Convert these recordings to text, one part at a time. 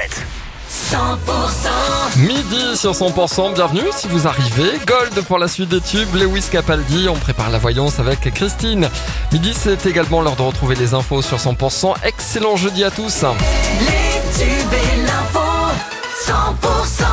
fête. 100% Midi sur 100%, bienvenue si vous arrivez. Gold pour la suite des tubes, Lewis Capaldi, on prépare la voyance avec Christine. Midi c'est également l'heure de retrouver les infos sur 100%. Excellent jeudi à tous. Les tubes et l'info 100%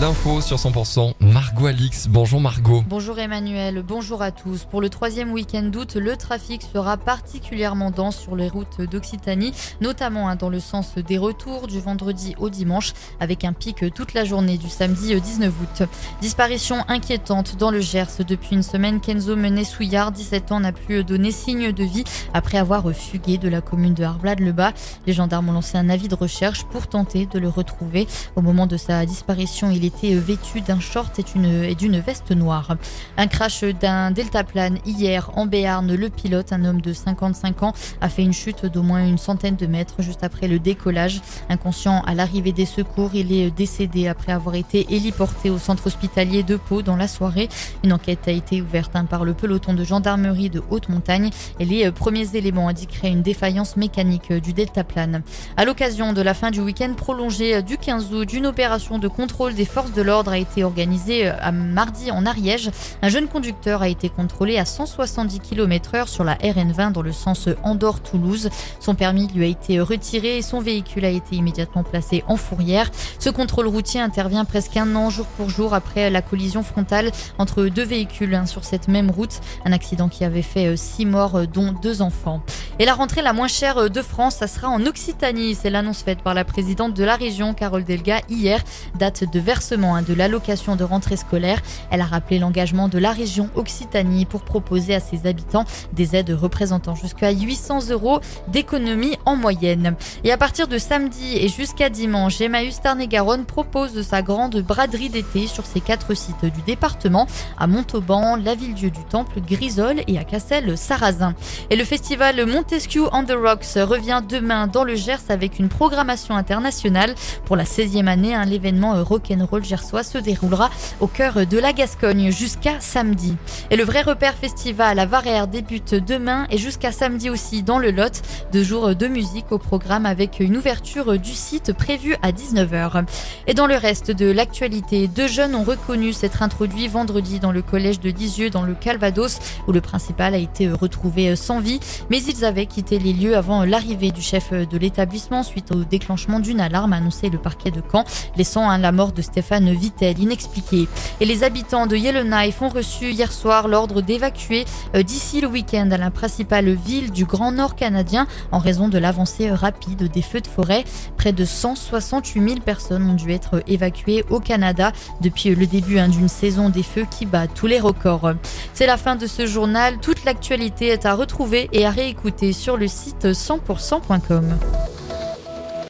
L'info sur 100%, Margot Alix. Bonjour Margot. Bonjour Emmanuel, bonjour à tous. Pour le troisième week-end d'août, le trafic sera particulièrement dense sur les routes d'Occitanie, notamment hein, dans le sens des retours du vendredi au dimanche, avec un pic toute la journée du samedi 19 août. Disparition inquiétante dans le Gers. Depuis une semaine, Kenzo Menet-Souillard, 17 ans, n'a plus donné signe de vie après avoir fugué de la commune de Arblade-le-Bas. Les gendarmes ont lancé un avis de recherche pour tenter de le retrouver. Au moment de sa disparition, il était vêtu d'un short et d'une d'une veste noire. Un crash d'un deltaplane hier en Béarn. Le pilote, un homme de 55 ans, a fait une chute d'au moins une centaine de mètres juste après le décollage. Inconscient à l'arrivée des secours, il est décédé après avoir été héliporté au centre hospitalier de Pau dans la soirée. Une enquête a été ouverte hein, par le peloton de gendarmerie de haute montagne et les premiers éléments indiqueraient une défaillance mécanique du deltaplane. À l'occasion de la fin du week-end prolongé du 15 août, une opération de contrôle des forces de l'ordre a été organisée à mardi en Ariège. Un jeune conducteur a été contrôlé à 170 km heure sur la RN20 dans le sens Andorre-Toulouse. Son permis lui a été retiré et son véhicule a été immédiatement placé en fourrière. Ce contrôle routier intervient presque un an jour pour jour après la collision frontale entre deux véhicules sur cette même route. Un accident qui avait fait six morts dont deux enfants. Et la rentrée la moins chère de France, ça sera en Occitanie. C'est l'annonce faite par la présidente de la région, Carole Delga, hier. Date de versement hein, de l'allocation de rentrée scolaire. Elle a rappelé l'engagement de la région Occitanie pour proposer à ses habitants des aides représentant jusqu'à 800 euros d'économie en moyenne. Et à partir de samedi et jusqu'à dimanche, Emmaüs Tarn-et-Garonne propose sa grande braderie d'été sur ses quatre sites du département, à Montauban, la Ville-Dieu du Temple, Grisol et à Cassel-Sarrazin. Et le festival Montesquieu on the Rocks revient demain dans le Gers avec une programmation internationale. Pour la 16e année, un événement rock'n'roll gersois se déroulera au cœur de la Gascogne jusqu'à samedi. Et le vrai repère festival à Varère débute demain et jusqu'à samedi aussi dans le Lot. Deux jours de musique au programme avec une ouverture du site prévue à 19h. Et dans le reste de l'actualité, deux jeunes ont reconnu s'être introduits vendredi dans le collège de Lisieux dans le Calvados où le principal a été retrouvé sans vie, mais ils avaient quitté les lieux avant l'arrivée du chef de l'établissement suite au déclenchement d'une alarme annoncée le parquet de Caen, laissant la mort de Stéphane Vittel inexpliquée. Et les habitants de Yellowknife ont reçu hier soir l'ordre d'évacuer d'ici le week-end à la principale ville du Grand Nord canadien en raison de l'avancée rapide des feux de forêt. Près de 168 000 personnes ont dû être évacuées au Canada depuis le début hein, d'une saison des feux qui bat tous les records. C'est la fin de ce journal. Toute l'actualité est à retrouver et à réécouter sur le site 100%.com.